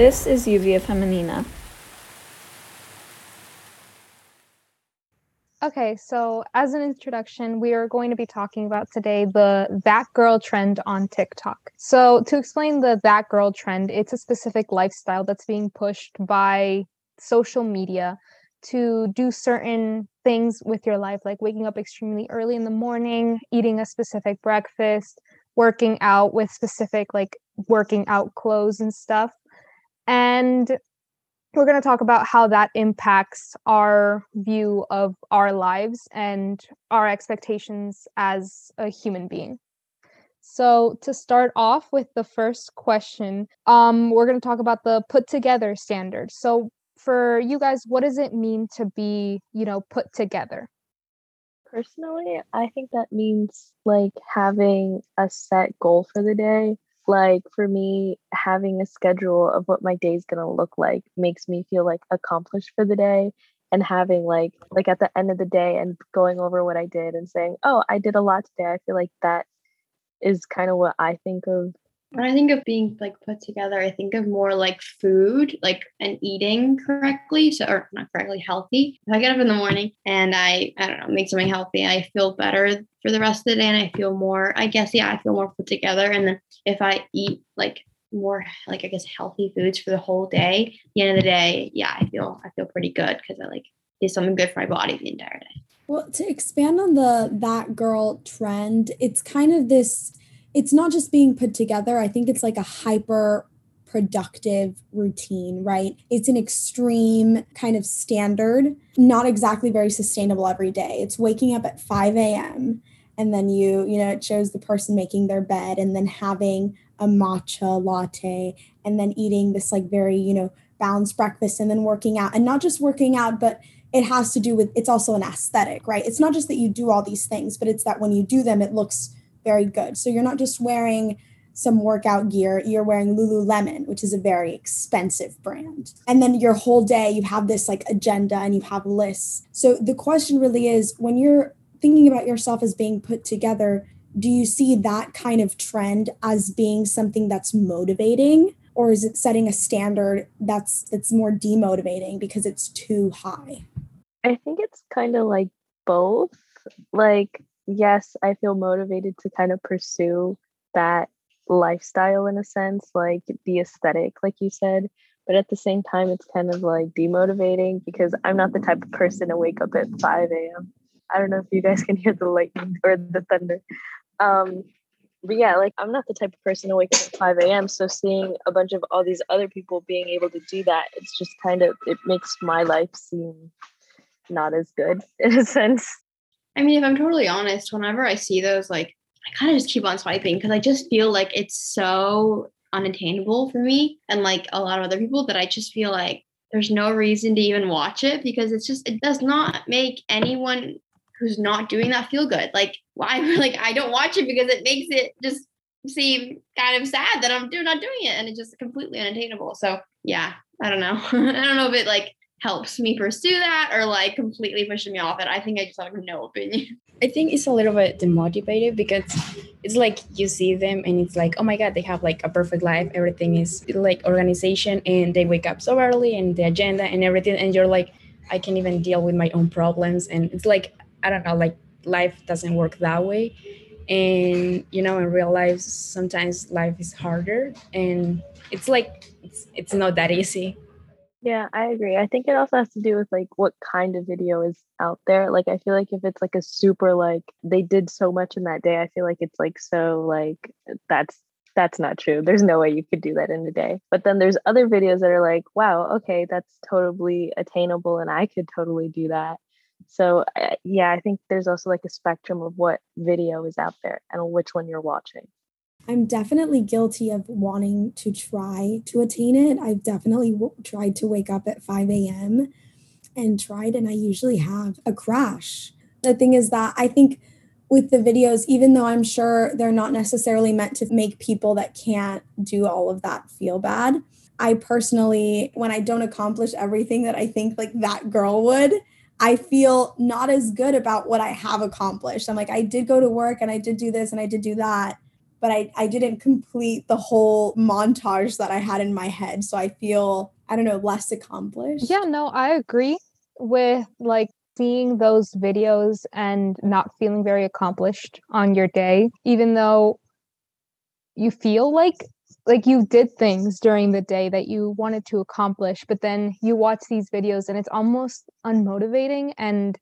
This is Lluvia Feminina. Okay, so as an introduction, we are going to be talking about today the that girl trend on TikTok. So, to explain the that girl trend, it's a specific lifestyle that's being pushed by social media to do certain things with your life, like waking up extremely early in the morning, eating a specific breakfast, working out with specific, like, working out clothes and stuff. And we're going to talk about how that impacts our view of our lives and our expectations as a human being. So, to start off with the first question, um, we're going to talk about the put together standard. So, for you guys, what does it mean to be, you know, put together? Personally, I think that means like having a set goal for the day like for me having a schedule of what my day is going to look like makes me feel like accomplished for the day and having like like at the end of the day and going over what i did and saying oh i did a lot today. I feel like that is kind of what i think of when I think of being like put together, I think of more like food, like and eating correctly. So, or not correctly, healthy. If I get up in the morning and I, I don't know, make something healthy, I feel better for the rest of the day and I feel more, I guess, yeah, I feel more put together. And then if I eat like more, like I guess, healthy foods for the whole day, the end of the day, yeah, I feel, I feel pretty good because I like did something good for my body the entire day. Well, to expand on the that girl trend, it's kind of this it's not just being put together. I think it's like a hyper productive routine, right? It's an extreme kind of standard, not exactly very sustainable every day. It's waking up at 5 a.m. and then you, you know, it shows the person making their bed and then having a matcha latte and then eating this like very, you know, balanced breakfast and then working out and not just working out, but it has to do with it's also an aesthetic, right? It's not just that you do all these things, but it's that when you do them, it looks very good. So you're not just wearing some workout gear, you're wearing Lululemon, which is a very expensive brand. And then your whole day, you have this like agenda and you have lists. So the question really is when you're thinking about yourself as being put together, do you see that kind of trend as being something that's motivating? Or is it setting a standard that's that's more demotivating because it's too high? I think it's kind of like both. Like yes, I feel motivated to kind of pursue that lifestyle in a sense, like the aesthetic, like you said. But at the same time, it's kind of like demotivating because I'm not the type of person to wake up at 5 a.m. I don't know if you guys can hear the lightning or the thunder. Um, but yeah, like I'm not the type of person to wake up at 5 a.m. So seeing a bunch of all these other people being able to do that, it's just kind of, it makes my life seem not as good in a sense. I mean, if I'm totally honest, whenever I see those, like, I kind of just keep on swiping because I just feel like it's so unattainable for me and like a lot of other people that I just feel like there's no reason to even watch it because it's just, it does not make anyone who's not doing that feel good. Like, why? Like, I don't watch it because it makes it just seem kind of sad that I'm not doing it and it's just completely unattainable. So, yeah, I don't know. I don't know if it like helps me pursue that or like completely pushes me off it. I think I just have no opinion. I think it's a little bit demotivated because it's like you see them and it's like, oh my God, they have like a perfect life. Everything is like organization and they wake up so early and the agenda and everything. And you're like, I can't even deal with my own problems. And it's like, I don't know, like life doesn't work that way. And, you know, in real life, sometimes life is harder and it's like, it's, it's not that easy yeah, I agree. I think it also has to do with like what kind of video is out there. Like I feel like if it's like a super like they did so much in that day, I feel like it's like so like that's that's not true. There's no way you could do that in a day. But then there's other videos that are like, wow, okay, that's totally attainable and I could totally do that. So yeah, I think there's also like a spectrum of what video is out there and which one you're watching. I'm definitely guilty of wanting to try to attain it. I've definitely w- tried to wake up at 5 a.m. and tried, and I usually have a crash. The thing is that I think with the videos, even though I'm sure they're not necessarily meant to make people that can't do all of that feel bad, I personally, when I don't accomplish everything that I think like that girl would, I feel not as good about what I have accomplished. I'm like, I did go to work and I did do this and I did do that but I, I didn't complete the whole montage that I had in my head. So I feel, I don't know, less accomplished. Yeah, no, I agree with like seeing those videos and not feeling very accomplished on your day, even though you feel like like you did things during the day that you wanted to accomplish, but then you watch these videos and it's almost unmotivating and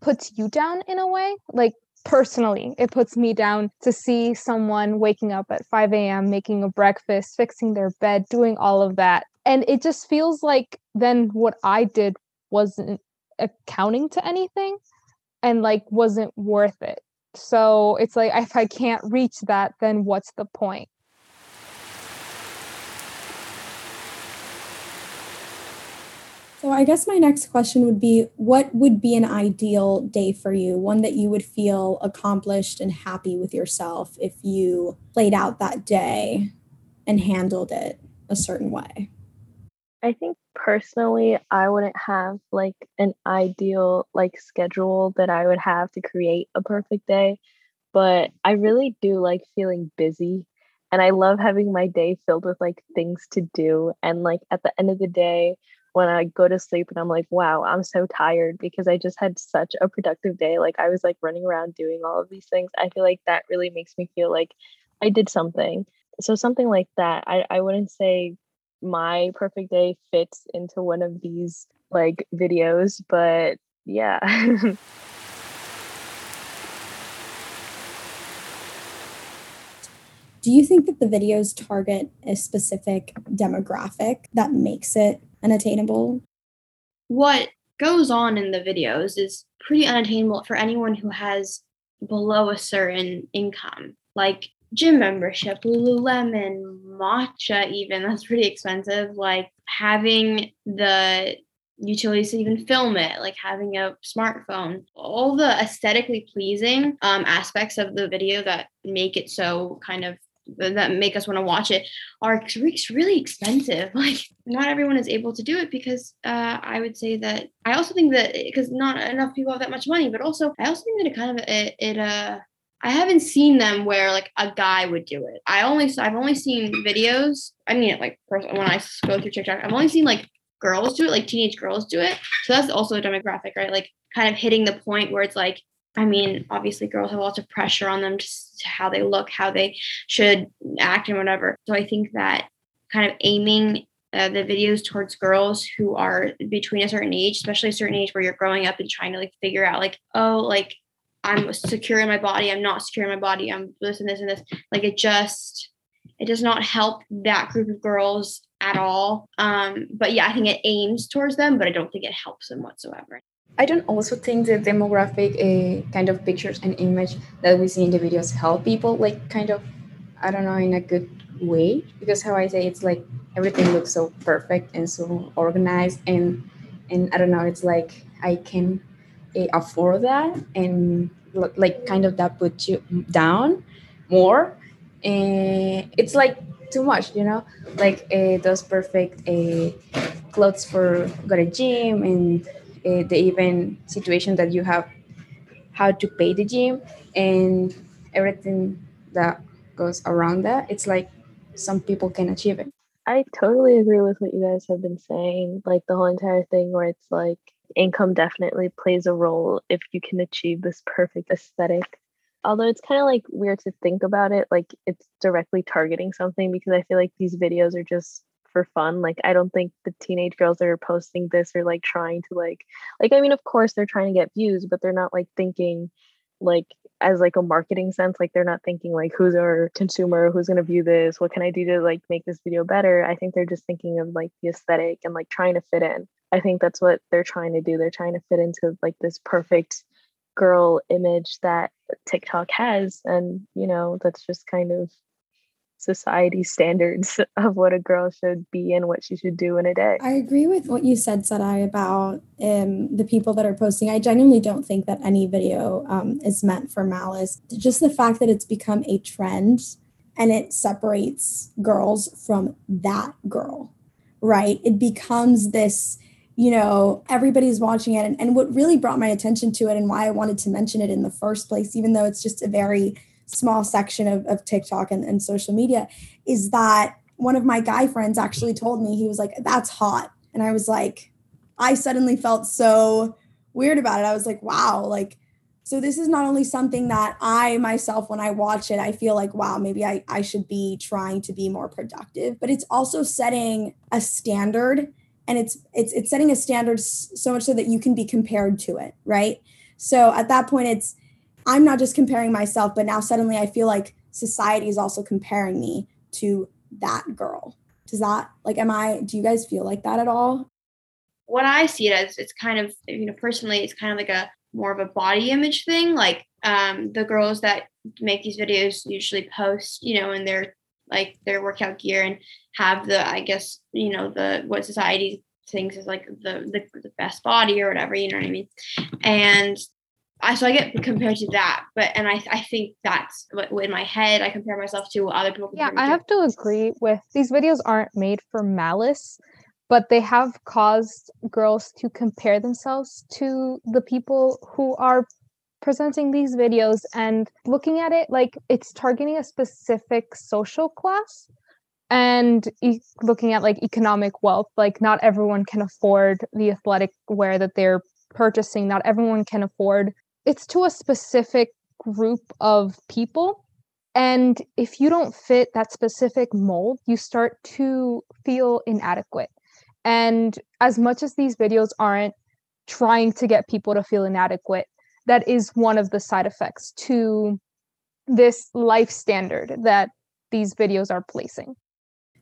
puts you down in a way. Like personally, it puts me down to see someone waking up at 5 a.m., making a breakfast, fixing their bed, doing all of that. And it just feels like then what I did wasn't accounting to anything and like wasn't worth it. So it's like if I can't reach that, then what's the point? So I guess my next question would be what would be an ideal day for you? One that you would feel accomplished and happy with yourself if you played out that day and handled it a certain way? I think personally I wouldn't have like an ideal like schedule that I would have to create a perfect day, but I really do like feeling busy and I love having my day filled with like things to do and like at the end of the day when I go to sleep and I'm like, wow, I'm so tired because I just had such a productive day. Like I was like running around doing all of these things. I feel like that really makes me feel like I did something. So something like that. I, I wouldn't say my perfect day fits into one of these like videos, but yeah. Do you think that the videos target a specific demographic that makes it unattainable? What goes on in the videos is pretty unattainable for anyone who has below a certain income, like gym membership, Lululemon, matcha, even that's pretty expensive. Like having the utilities to even film it, like having a smartphone, all the aesthetically pleasing um, aspects of the video that make it so kind of that make us want to watch it are really expensive. Like not everyone is able to do it because uh, I would say that I also think that because not enough people have that much money, but also I also think that it kind of it, it uh I haven't seen them where like a guy would do it. I only I've only seen videos. I mean, like when I go through TikTok, I've only seen like girls do it, like teenage girls do it. So that's also a demographic, right? Like kind of hitting the point where it's like I mean, obviously, girls have lots of pressure on them to how they look, how they should act, and whatever. So I think that kind of aiming uh, the videos towards girls who are between a certain age, especially a certain age where you're growing up and trying to like figure out, like, oh, like I'm secure in my body, I'm not secure in my body, I'm this and this and this. Like it just, it does not help that group of girls at all. Um, but yeah, I think it aims towards them, but I don't think it helps them whatsoever. I don't also think the demographic uh, kind of pictures and image that we see in the videos help people like kind of I don't know in a good way because how I say it's like everything looks so perfect and so organized and and I don't know it's like I can uh, afford that and like kind of that puts you down more. And it's like too much you know? Like uh, those perfect uh, clothes for go to gym and uh, the even situation that you have how to pay the gym and everything that goes around that it's like some people can achieve it. I totally agree with what you guys have been saying like the whole entire thing where it's like income definitely plays a role if you can achieve this perfect aesthetic. Although it's kind of like weird to think about it like it's directly targeting something because i feel like these videos are just for fun. Like I don't think the teenage girls that are posting this are like trying to like like I mean of course they're trying to get views, but they're not like thinking like as like a marketing sense like they're not thinking like who's our consumer who's going to view this what can i do to like make this video better i think they're just thinking of like the aesthetic and like trying to fit in i think that's what they're trying to do they're trying to fit into like this perfect girl image that tiktok has and you know that's just kind of society standards of what a girl should be and what she should do in a day. I agree with what you said, Sarai, about um, the people that are posting. I genuinely don't think that any video um, is meant for malice. Just the fact that it's become a trend and it separates girls from that girl, right? It becomes this you know, everybody's watching it. And, and what really brought my attention to it and why I wanted to mention it in the first place, even though it's just a very small section of, of TikTok and, and social media is that one of my guy friends actually told me, he was like, that's hot. And I was like, I suddenly felt so weird about it. I was like, wow, like, so this is not only something that I myself, when I watch it, I feel like, wow, maybe I, I should be trying to be more productive, but it's also setting a standard and it's it's it's setting a standard so much so that you can be compared to it, right? So at that point, it's I'm not just comparing myself, but now suddenly I feel like society is also comparing me to that girl. Does that like am I do you guys feel like that at all? What I see it as it's kind of you know personally it's kind of like a more of a body image thing. Like um the girls that make these videos usually post, you know, in their like their workout gear and have the I guess, you know, the what society thinks is like the, the the best body or whatever, you know what I mean? And I so I get compared to that, but and I I think that's what in my head I compare myself to other people. Yeah, I to. have to agree with these videos aren't made for malice, but they have caused girls to compare themselves to the people who are presenting these videos and looking at it like it's targeting a specific social class and e- looking at like economic wealth like not everyone can afford the athletic wear that they're purchasing not everyone can afford it's to a specific group of people. And if you don't fit that specific mold you start to feel inadequate. And as much as these videos aren't trying to get people to feel inadequate that is one of the side effects to this life standard that these videos are placing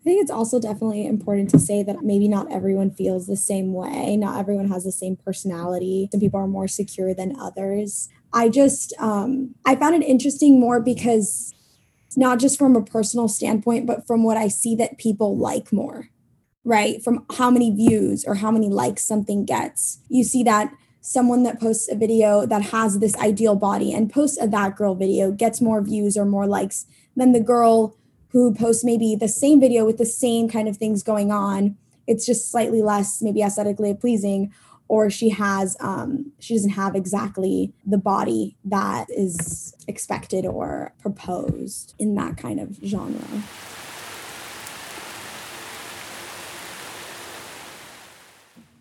I think it's also definitely important to say that maybe not everyone feels the same way. Not everyone has the same personality. Some people are more secure than others. I just, um, I found it interesting more because not just from a personal standpoint, but from what I see that people like more, right? From how many views or how many likes something gets. You see that someone that posts a video that has this ideal body and posts a that girl video gets more views or more likes than the girl who posts maybe the same video with the same kind of things going on. It's just slightly less, maybe aesthetically pleasing, or she has, um, she doesn't have exactly the body that is expected or proposed in that kind of genre.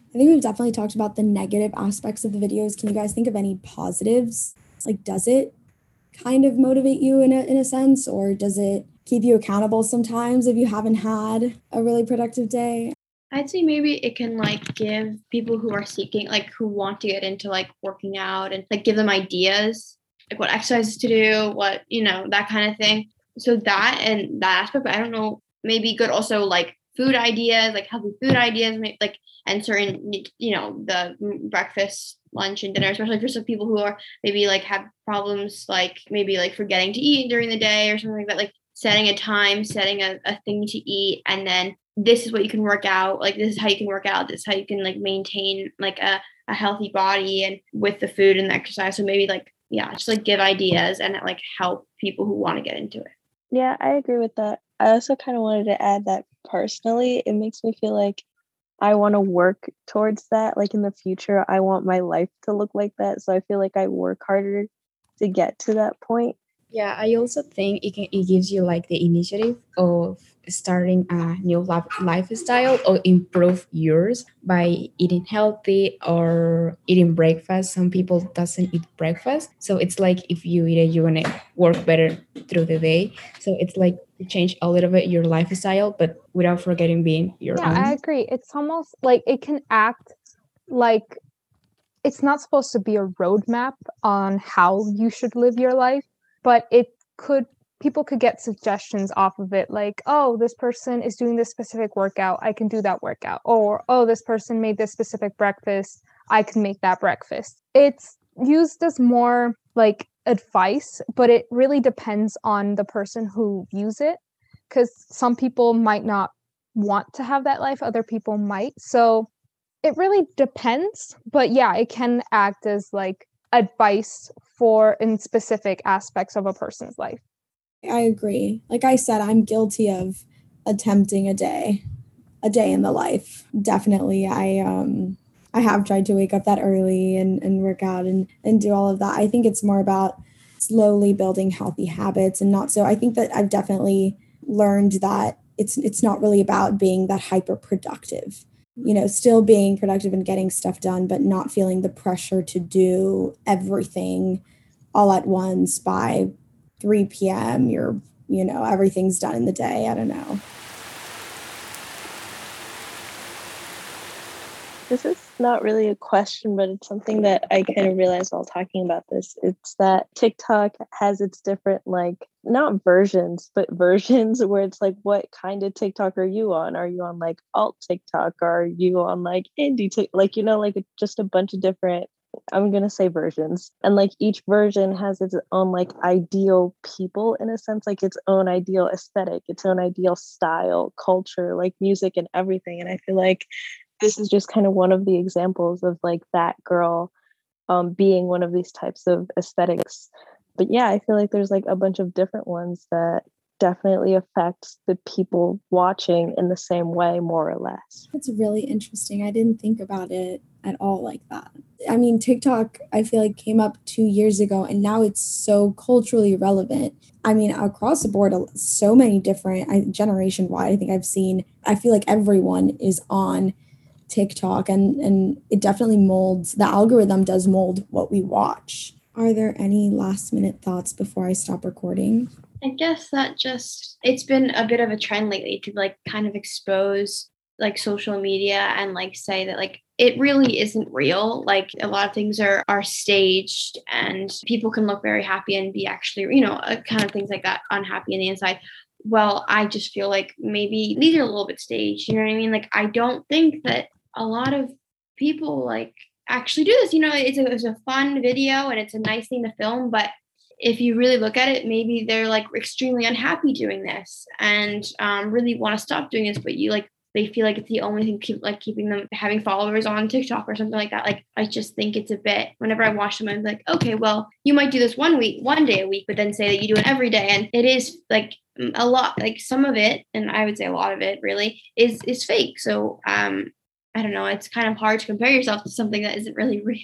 I think we've definitely talked about the negative aspects of the videos. Can you guys think of any positives? Like, does it kind of motivate you in a, in a sense, or does it keep you accountable sometimes if you haven't had a really productive day? I'd say maybe it can like give people who are seeking, like who want to get into like working out and like give them ideas, like what exercises to do, what, you know, that kind of thing. So that and that aspect, but I don't know, maybe good also like food ideas, like healthy food ideas, may- like, and certain, you know, the breakfast, lunch, and dinner, especially for some people who are maybe like have problems, like maybe like forgetting to eat during the day or something like that, like setting a time, setting a, a thing to eat, and then this is what you can work out. Like this is how you can work out. This is how you can like maintain like a, a healthy body and with the food and the exercise. So maybe like yeah, just like give ideas and like help people who want to get into it. Yeah, I agree with that. I also kind of wanted to add that personally, it makes me feel like I want to work towards that. Like in the future, I want my life to look like that. So I feel like I work harder to get to that point. Yeah, I also think it can it gives you like the initiative of starting a new life, lifestyle or improve yours by eating healthy or eating breakfast. Some people doesn't eat breakfast, so it's like if you eat it, you're gonna work better through the day. So it's like change a little bit your lifestyle, but without forgetting being your yeah i agree it's almost like it can act like it's not supposed to be a roadmap on how you should live your life but it could people could get suggestions off of it like oh this person is doing this specific workout i can do that workout or oh this person made this specific breakfast i can make that breakfast. It's used as more like advice but it really depends on the person who views it because some people might not want to have that life other people might so it really depends but yeah it can act as like advice for in specific aspects of a person's life I agree. Like I said, I'm guilty of attempting a day, a day in the life. Definitely. I um I have tried to wake up that early and, and work out and, and do all of that. I think it's more about slowly building healthy habits and not so I think that I've definitely learned that it's it's not really about being that hyper productive you know still being productive and getting stuff done but not feeling the pressure to do everything all at once by 3 p.m you're you know everything's done in the day i don't know this is not really a question, but it's something that I kind of realized while talking about this. It's that TikTok has its different, like, not versions, but versions where it's like, what kind of TikTok are you on? Are you on like alt TikTok? Are you on like indie TikTok? Like, you know, like just a bunch of different I'm going to say versions. And like each version has its own like ideal people in a sense, like its own ideal aesthetic, its own ideal style, culture, like music and everything. And I feel like this is just kind of one of the examples of like that girl um, being one of these types of aesthetics. But yeah, I feel like there's like a bunch of different ones that definitely affect the people watching in the same way, more or less. That's really interesting. I didn't think about it at all like that. I mean, TikTok, I feel like came up two years ago and now it's so culturally relevant. I mean, across the board, so many different, generation wide, I think I've seen, I feel like everyone is on TikTok and and it definitely molds the algorithm does mold what we watch. Are there any last minute thoughts before I stop recording? I guess that just it's been a bit of a trend lately to like kind of expose like social media and like say that like it really isn't real like a lot of things are are staged and people can look very happy and be actually you know uh, kind of things like that unhappy in the inside well i just feel like maybe these are a little bit staged you know what i mean like i don't think that a lot of people like actually do this. You know, it's a, it's a fun video and it's a nice thing to film, but if you really look at it, maybe they're like extremely unhappy doing this and um, really want to stop doing this, but you like they feel like it's the only thing keep like keeping them having followers on TikTok or something like that. Like I just think it's a bit whenever I watch them, I'm like, okay, well, you might do this one week, one day a week, but then say that you do it every day. And it is like a lot, like some of it, and I would say a lot of it really is is fake. So um I don't know, it's kind of hard to compare yourself to something that isn't really real.